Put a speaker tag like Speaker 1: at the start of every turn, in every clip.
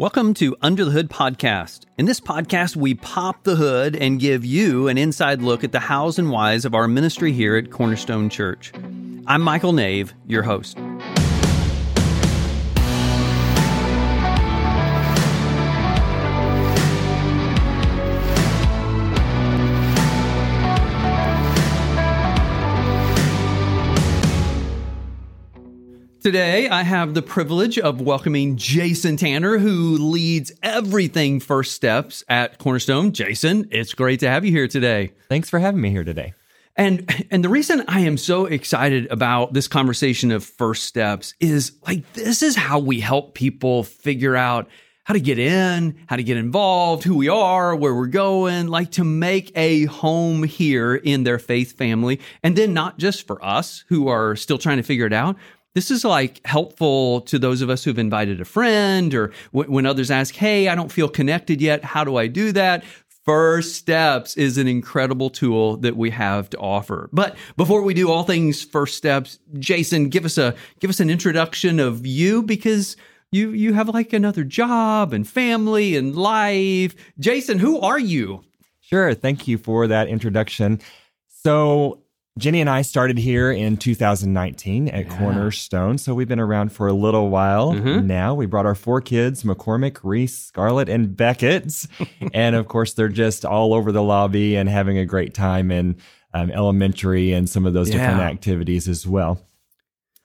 Speaker 1: Welcome to Under the Hood Podcast. In this podcast, we pop the hood and give you an inside look at the hows and whys of our ministry here at Cornerstone Church. I'm Michael Nave, your host. Today, I have the privilege of welcoming Jason Tanner, who leads everything First Steps at Cornerstone. Jason, it's great to have you here today.
Speaker 2: Thanks for having me here today.
Speaker 1: And and the reason I am so excited about this conversation of first steps is like this is how we help people figure out how to get in, how to get involved, who we are, where we're going, like to make a home here in their faith family. And then not just for us who are still trying to figure it out, this is like helpful to those of us who've invited a friend or w- when others ask, Hey, I don't feel connected yet. How do I do that? First Steps is an incredible tool that we have to offer. But before we do all things First Steps, Jason, give us a give us an introduction of you because you you have like another job and family and life. Jason, who are you?
Speaker 2: Sure, thank you for that introduction. So, Jenny and I started here in 2019 at yeah. Cornerstone. So we've been around for a little while mm-hmm. now. We brought our four kids McCormick, Reese, Scarlett, and Beckett's. and of course, they're just all over the lobby and having a great time in um, elementary and some of those yeah. different activities as well.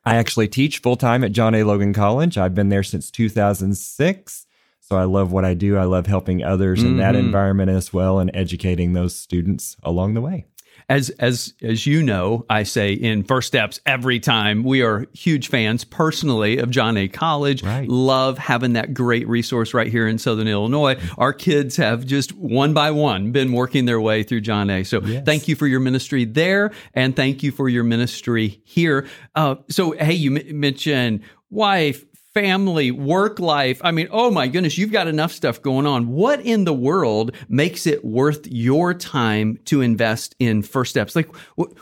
Speaker 2: I actually teach full time at John A. Logan College. I've been there since 2006. So I love what I do. I love helping others mm-hmm. in that mm-hmm. environment as well and educating those students along the way
Speaker 1: as as as you know, I say in First Steps every time. We are huge fans personally of John A. College. Right. Love having that great resource right here in Southern Illinois. Our kids have just one by one been working their way through John A. So yes. thank you for your ministry there, and thank you for your ministry here. Uh, so hey, you m- mentioned wife, family, work life. I mean, oh my goodness, you've got enough stuff going on. What in the world makes it worth your time to invest in First Steps? Like,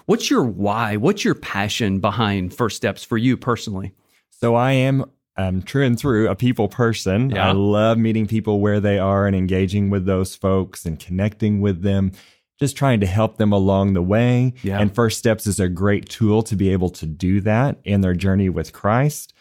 Speaker 1: what's your why? What's your passion behind First Steps for you personally?
Speaker 2: So I am um, true and through a people person. Yeah. I love meeting people where they are and engaging with those folks and connecting with them, just trying to help them along the way. Yeah. And First Steps is a great tool to be able to do that in their journey with Christ.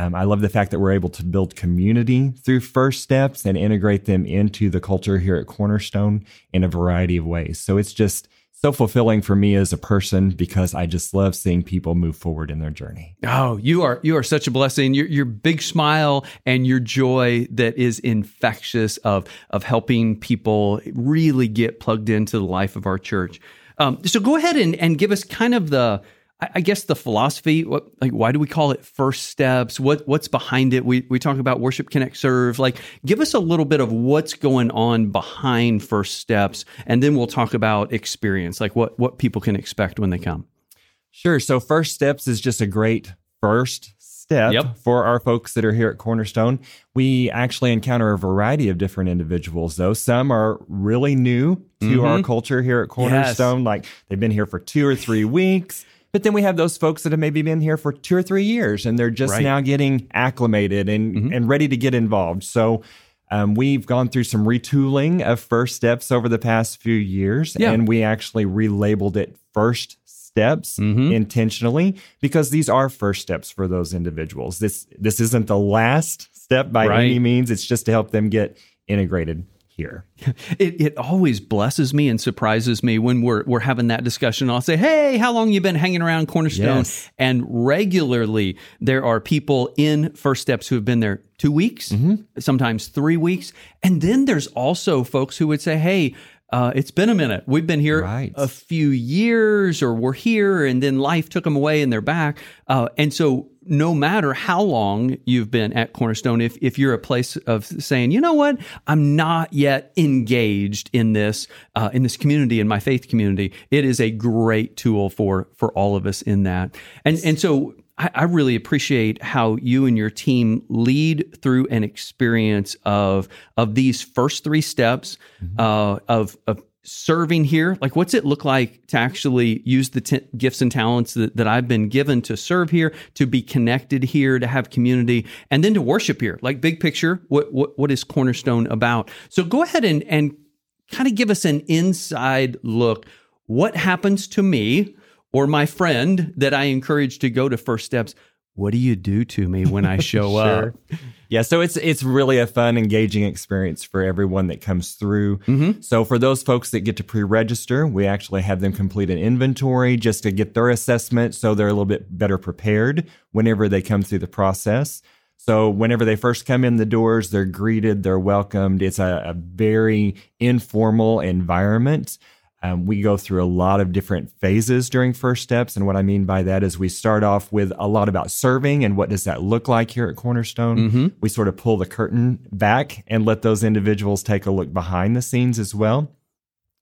Speaker 2: Um, I love the fact that we're able to build community through first steps and integrate them into the culture here at Cornerstone in a variety of ways. So it's just so fulfilling for me as a person because I just love seeing people move forward in their journey.
Speaker 1: Oh, you are you are such a blessing. Your your big smile and your joy that is infectious of of helping people really get plugged into the life of our church. Um, so go ahead and, and give us kind of the I guess the philosophy, what, like, why do we call it first steps? What, what's behind it? We, we talk about worship, connect, serve. Like, give us a little bit of what's going on behind first steps, and then we'll talk about experience, like what, what people can expect when they come.
Speaker 2: Sure. So, first steps is just a great first step yep. for our folks that are here at Cornerstone. We actually encounter a variety of different individuals, though. Some are really new to mm-hmm. our culture here at Cornerstone, yes. like they've been here for two or three weeks but then we have those folks that have maybe been here for two or three years and they're just right. now getting acclimated and, mm-hmm. and ready to get involved. So um, we've gone through some retooling of first steps over the past few years, yeah. and we actually relabeled it first steps mm-hmm. intentionally because these are first steps for those individuals. This this isn't the last step by right. any means. It's just to help them get integrated here.
Speaker 1: It, it always blesses me and surprises me when we're we're having that discussion. I'll say, "Hey, how long you been hanging around Cornerstone?" Yes. And regularly, there are people in First Steps who have been there two weeks, mm-hmm. sometimes three weeks, and then there's also folks who would say, "Hey." Uh, it's been a minute. We've been here right. a few years, or we're here, and then life took them away, and they're back. Uh, and so no matter how long you've been at Cornerstone, if, if you're a place of saying, you know what, I'm not yet engaged in this, uh, in this community, in my faith community, it is a great tool for, for all of us in that. And, and so I, I really appreciate how you and your team lead through an experience of, of these first three steps, mm-hmm. uh, of, of serving here? Like, what's it look like to actually use the t- gifts and talents that, that I've been given to serve here, to be connected here, to have community, and then to worship here? Like, big picture, what what, what is Cornerstone about? So go ahead and and kind of give us an inside look. What happens to me or my friend that I encourage to go to First Steps? What do you do to me when I show sure. up?
Speaker 2: Yeah, so it's it's really a fun, engaging experience for everyone that comes through. Mm-hmm. So for those folks that get to pre-register, we actually have them complete an inventory just to get their assessment, so they're a little bit better prepared whenever they come through the process. So whenever they first come in the doors, they're greeted, they're welcomed. It's a, a very informal environment. Um, we go through a lot of different phases during First Steps. And what I mean by that is we start off with a lot about serving and what does that look like here at Cornerstone. Mm-hmm. We sort of pull the curtain back and let those individuals take a look behind the scenes as well.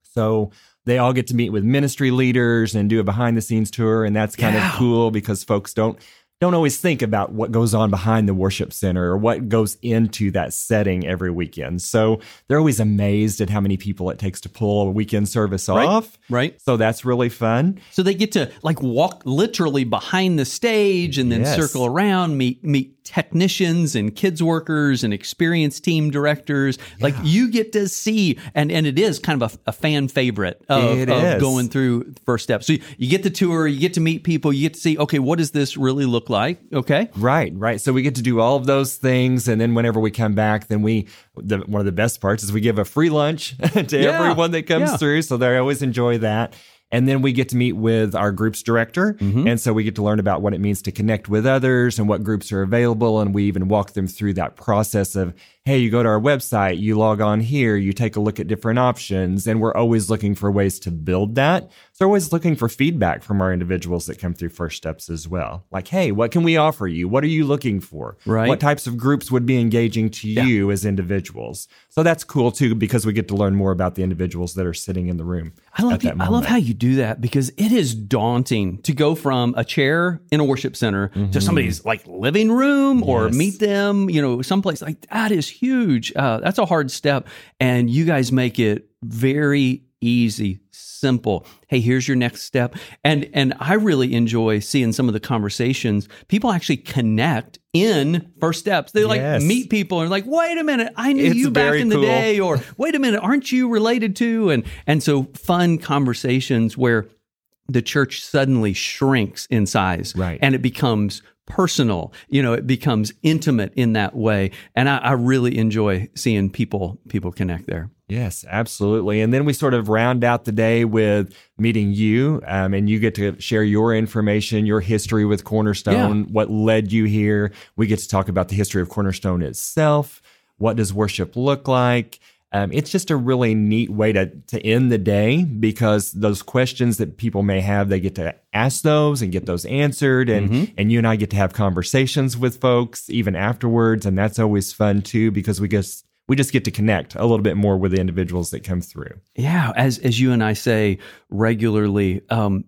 Speaker 2: So they all get to meet with ministry leaders and do a behind the scenes tour. And that's kind yeah. of cool because folks don't don't always think about what goes on behind the worship center or what goes into that setting every weekend. So they're always amazed at how many people it takes to pull a weekend service
Speaker 1: right,
Speaker 2: off.
Speaker 1: Right.
Speaker 2: So that's really fun.
Speaker 1: So they get to like walk literally behind the stage and then yes. circle around, meet meet technicians and kids workers and experienced team directors. Yeah. Like you get to see, and, and it is kind of a, a fan favorite of, of going through first steps. So you, you, get the tour, you get to meet people, you get to see, okay, what does this really look like? Okay.
Speaker 2: Right, right. So we get to do all of those things. And then whenever we come back, then we, the, one of the best parts is we give a free lunch to yeah. everyone that comes yeah. through. So they always enjoy that. And then we get to meet with our group's director. Mm-hmm. And so we get to learn about what it means to connect with others and what groups are available. And we even walk them through that process of, hey, you go to our website, you log on here, you take a look at different options. And we're always looking for ways to build that. So we're always looking for feedback from our individuals that come through First Steps as well. Like, hey, what can we offer you? What are you looking for?
Speaker 1: Right.
Speaker 2: What types of groups would be engaging to yeah. you as individuals? So that's cool too, because we get to learn more about the individuals that are sitting in the room.
Speaker 1: I love, you, I love how you do that because it is daunting to go from a chair in a worship center mm-hmm. to somebody's like living room or meet them, you know, someplace like that is huge. Uh, that's a hard step. And you guys make it very easy, simple. Hey, here's your next step. And and I really enjoy seeing some of the conversations. People actually connect in first steps. They like yes. meet people and like, wait a minute, I knew it's you back in the cool. day, or wait a minute, aren't you related to? And and so fun conversations where the church suddenly shrinks in size
Speaker 2: right.
Speaker 1: and it becomes personal you know it becomes intimate in that way. And I, I, really enjoy seeing people people connect there.
Speaker 2: Yes absolutely. And then we sort of round out the day with meeting you um, and you get to share your information your history with cornerstone yeah. what led you here. We get to talk about the history of cornerstone itself what does worship look like um, it's just a really neat way to to end the day because those questions that people may have, they get to ask those and get those answered, and mm-hmm. and you and I get to have conversations with folks even afterwards, and that's always fun too because we just we just get to connect a little bit more with the individuals that come through.
Speaker 1: Yeah, as as you and I say regularly, um,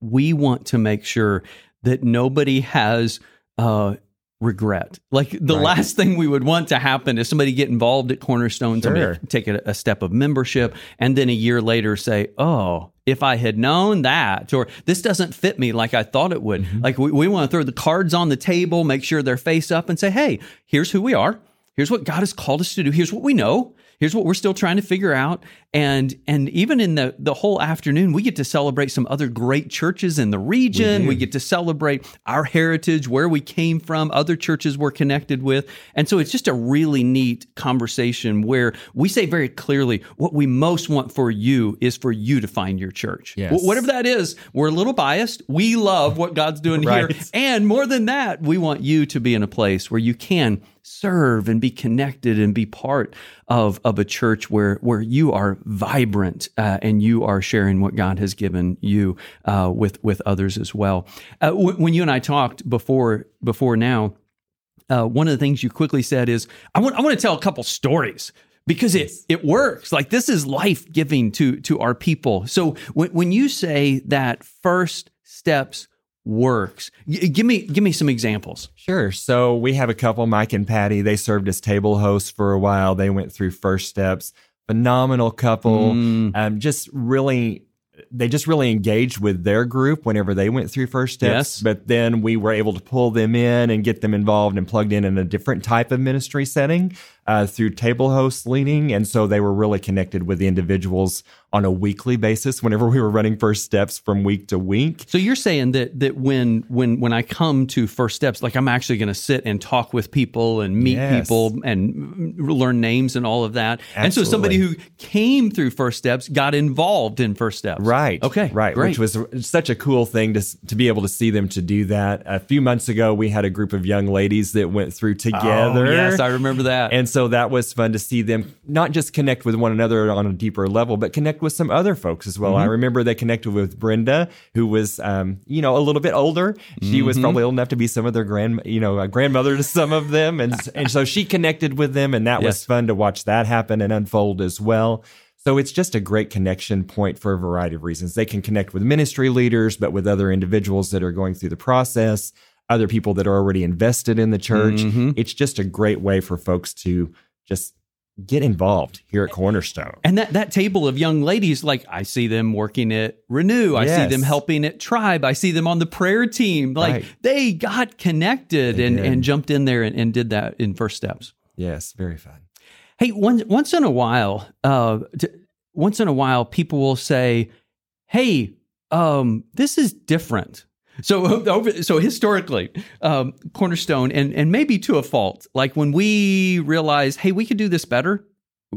Speaker 1: we want to make sure that nobody has. Uh, regret. Like the right. last thing we would want to happen is somebody get involved at Cornerstone, sure. take a, a, step of membership, and then a year later say, "Oh, if I had known that," or "This doesn't fit me like I thought it would." Mm-hmm. Like we, we want to throw the cards on the table, make sure they're face up, and say, "Hey, here's who we are. Here's what God has called us to do. Here's what we know." Here's what we're still trying to figure out. And and even in the the whole afternoon, we get to celebrate some other great churches in the region. We, we, get to celebrate our heritage, where we came from, other churches we're connected with. And so it's just a really neat conversation where we say very clearly what we most want for you is for you to find your church.
Speaker 2: Yes.
Speaker 1: Whatever that is, we're a little biased. We love what God's doing right. here. And more than that, we want you to be in a place where you can serve and be connected and be part of, of a church where, where you are vibrant uh, and you are sharing what God has given you uh, with, with others as well. Uh, w- when you and I talked before, before now, uh, one of the things you quickly said is, I want, I want to tell a couple stories because it it works. Like this is life giving to to our people. So when when you say that first steps works. G- give me give me some examples.
Speaker 2: Sure. So we have a couple, Mike and Patty. They served as table hosts for a while. They went through first steps. phenomenal couple. Mm. Um, just really they just really engaged with their group whenever they went through first steps. Yes. But then we were able to pull them in and get them involved and plugged in in a different type of ministry setting uh, through table host leading. And so they were really connected with the individuals on a weekly basis whenever we were running first steps from week to week.
Speaker 1: So you're saying that that when when when I come to first steps, like I'm actually going to sit and talk with people and meet yes. people and learn names and all of that. Absolutely. And so somebody who came through first steps got involved in first steps.
Speaker 2: Right.
Speaker 1: Okay.
Speaker 2: Right.
Speaker 1: Great.
Speaker 2: Which was such a cool thing to to be able to see them to do that. A few months ago, we had a group of young ladies that went through together.
Speaker 1: Oh, yes, I remember that.
Speaker 2: And so that was fun to see them not just connect with one another on a deeper level, but connect with some other folks as well. Mm-hmm. I remember they connected with Brenda, who was, um, you know, a little bit older. She mm-hmm. was probably old enough to be some of their grand, you know, a grandmother to some of them, and and so she connected with them, and that yes. was fun to watch that happen and unfold as well. So it's just a great connection point for a variety of reasons. They can connect with ministry leaders, but with other individuals that are going through the process other people that are already invested in the church. Mm-hmm. It's just a great way for folks to just get involved here at Cornerstone.
Speaker 1: And that that table of young ladies, like I see them working at Renew, I yes. see them helping at Tribe, I see them on the prayer team. Like right. they got connected they and, and jumped in there and, and, did that in first steps.
Speaker 2: Yes, very fun.
Speaker 1: Hey, once once in a while, uh, t- once in a while, people will say, "Hey, um, this is different." So over, so historically, um, Cornerstone, and and maybe to a fault, like when we realize, hey, we could do this better,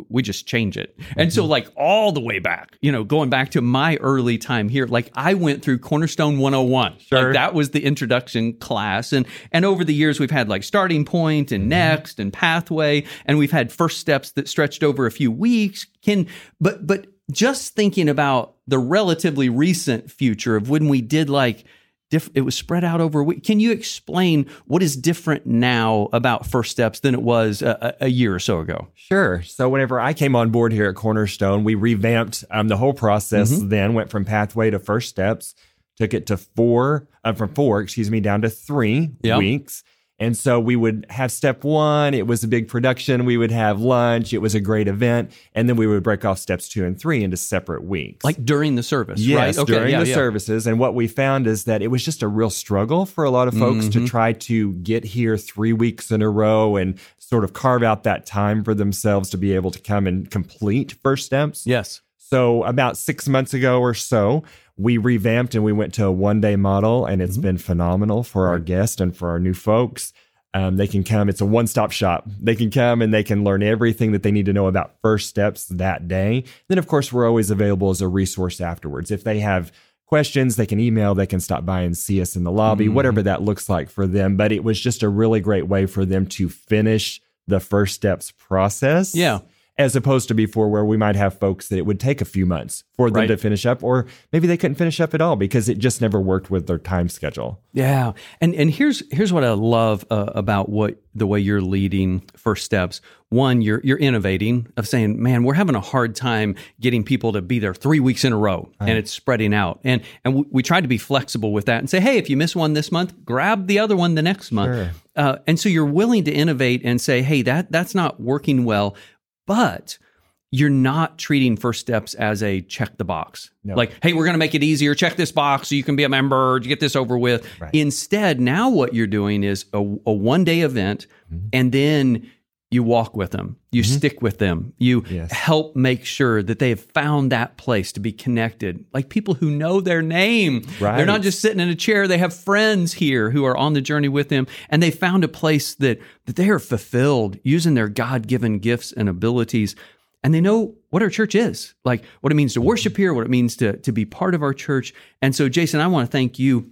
Speaker 1: we just change it. And mm-hmm. so like all the way back, you know, going back to my early time here, like I went through Cornerstone 101. Sure. Like that was the introduction class. And and over the years we've had like starting point and mm-hmm. next and pathway and we've had first steps that stretched over a few weeks. Can but but just thinking about the relatively recent future of when we did like diff- it was spread out over a week. Can you explain what is different now about First Steps than it was a, a year or so ago?
Speaker 2: Sure. So whenever I came on board here at Cornerstone, we revamped um, the whole process. Mm-hmm. Then went from Pathway to First Steps, took it to four, uh, from four, excuse me, down to three yep. weeks. And so we would have step one. It was a big production. We would have lunch. It was a great event. And then we would break off steps two and three into separate weeks.
Speaker 1: Like during the service,
Speaker 2: yes,
Speaker 1: right?
Speaker 2: Okay, during yeah, the yeah. services. And what we found is that it was just a real struggle for a lot of folks mm-hmm. to try to get here three weeks in a row and sort of carve out that time for themselves to be able to come and complete first steps.
Speaker 1: Yes.
Speaker 2: So about six months ago or so, we revamped and we went to a one day model, and it's mm-hmm. been phenomenal for our guests and for our new folks. Um, they can come. It's a one stop shop. They can come and they can learn everything that they need to know about first steps that day. Then, of course, we're always available as a resource afterwards. If they have questions, they can email, they can stop by and see us in the lobby, mm-hmm. whatever that looks like for them. But it was just a really great way for them to finish the first steps process.
Speaker 1: Yeah
Speaker 2: as opposed to before where we might have folks that it would take a few months for them right. to finish up or maybe they couldn't finish up at all because it just never worked with their time schedule
Speaker 1: yeah and and here's here's what i love uh, about what the way you're leading first steps one you're you're innovating of saying man we're having a hard time getting people to be there 3 weeks in a row right. and it's spreading out and and we, we try to be flexible with that and say hey if you miss one this month grab the other one the next month sure. uh, and so you're willing to innovate and say hey that that's not working well but you're not treating first steps as a check the box. No. Like, hey, we're going to make it easier. Check this box so you can be a member. You get this over with. Right. Instead, now what you're doing is a, a one day event, mm-hmm. and then you walk with them, you mm-hmm. stick with them, you yes. help make sure that they have found that place to be connected. Like people who know their name. Right. They're not just sitting in a chair, they have friends here who are on the journey with them and they found a place that that they are fulfilled using their God-given gifts and abilities and they know what our church is, like what it means to worship here, what it means to to be part of our church. And so Jason, I want to thank you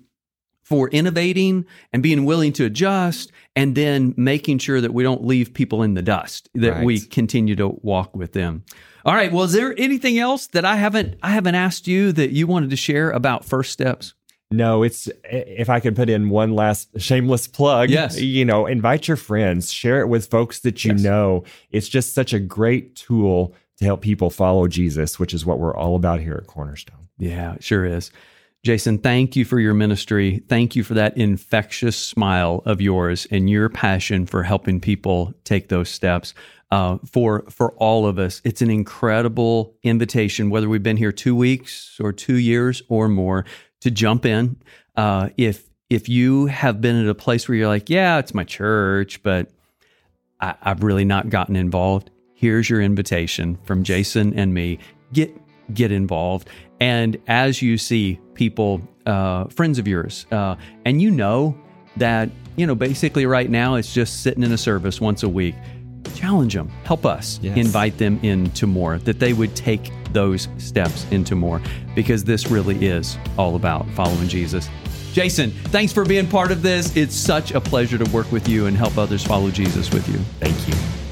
Speaker 1: for innovating and being willing to adjust and then making sure that we don't leave people in the dust that right. we continue to walk with them all right well is there anything else that i haven't i haven't asked you that you wanted to share about first steps
Speaker 2: no, it's if I could put in one last shameless plug.
Speaker 1: Yes.
Speaker 2: You know, invite your friends, share it with folks that you yes. know. It's just such a great tool to help people follow Jesus, which is what we're all about here at Cornerstone.
Speaker 1: Yeah, it sure is. Jason, thank you for your ministry. Thank you for that infectious smile of yours and your passion for helping people take those steps. Uh, for for all of us, it's an incredible invitation. Whether we've been here two weeks or two years or more, to jump in. Uh, if if you have been at a place where you're like, yeah, it's my church, but I, I've really not gotten involved, here's your invitation from Jason and me. Get get involved. And as you see people, uh, friends of yours, uh, and you know that, you know, basically right now it's just sitting in a service once a week, challenge them, help us yes. invite them into more, that they would take those steps into more, because this really is all about following Jesus. Jason, thanks for being part of this. It's such a pleasure to work with you and help others follow Jesus with you.
Speaker 2: Thank you.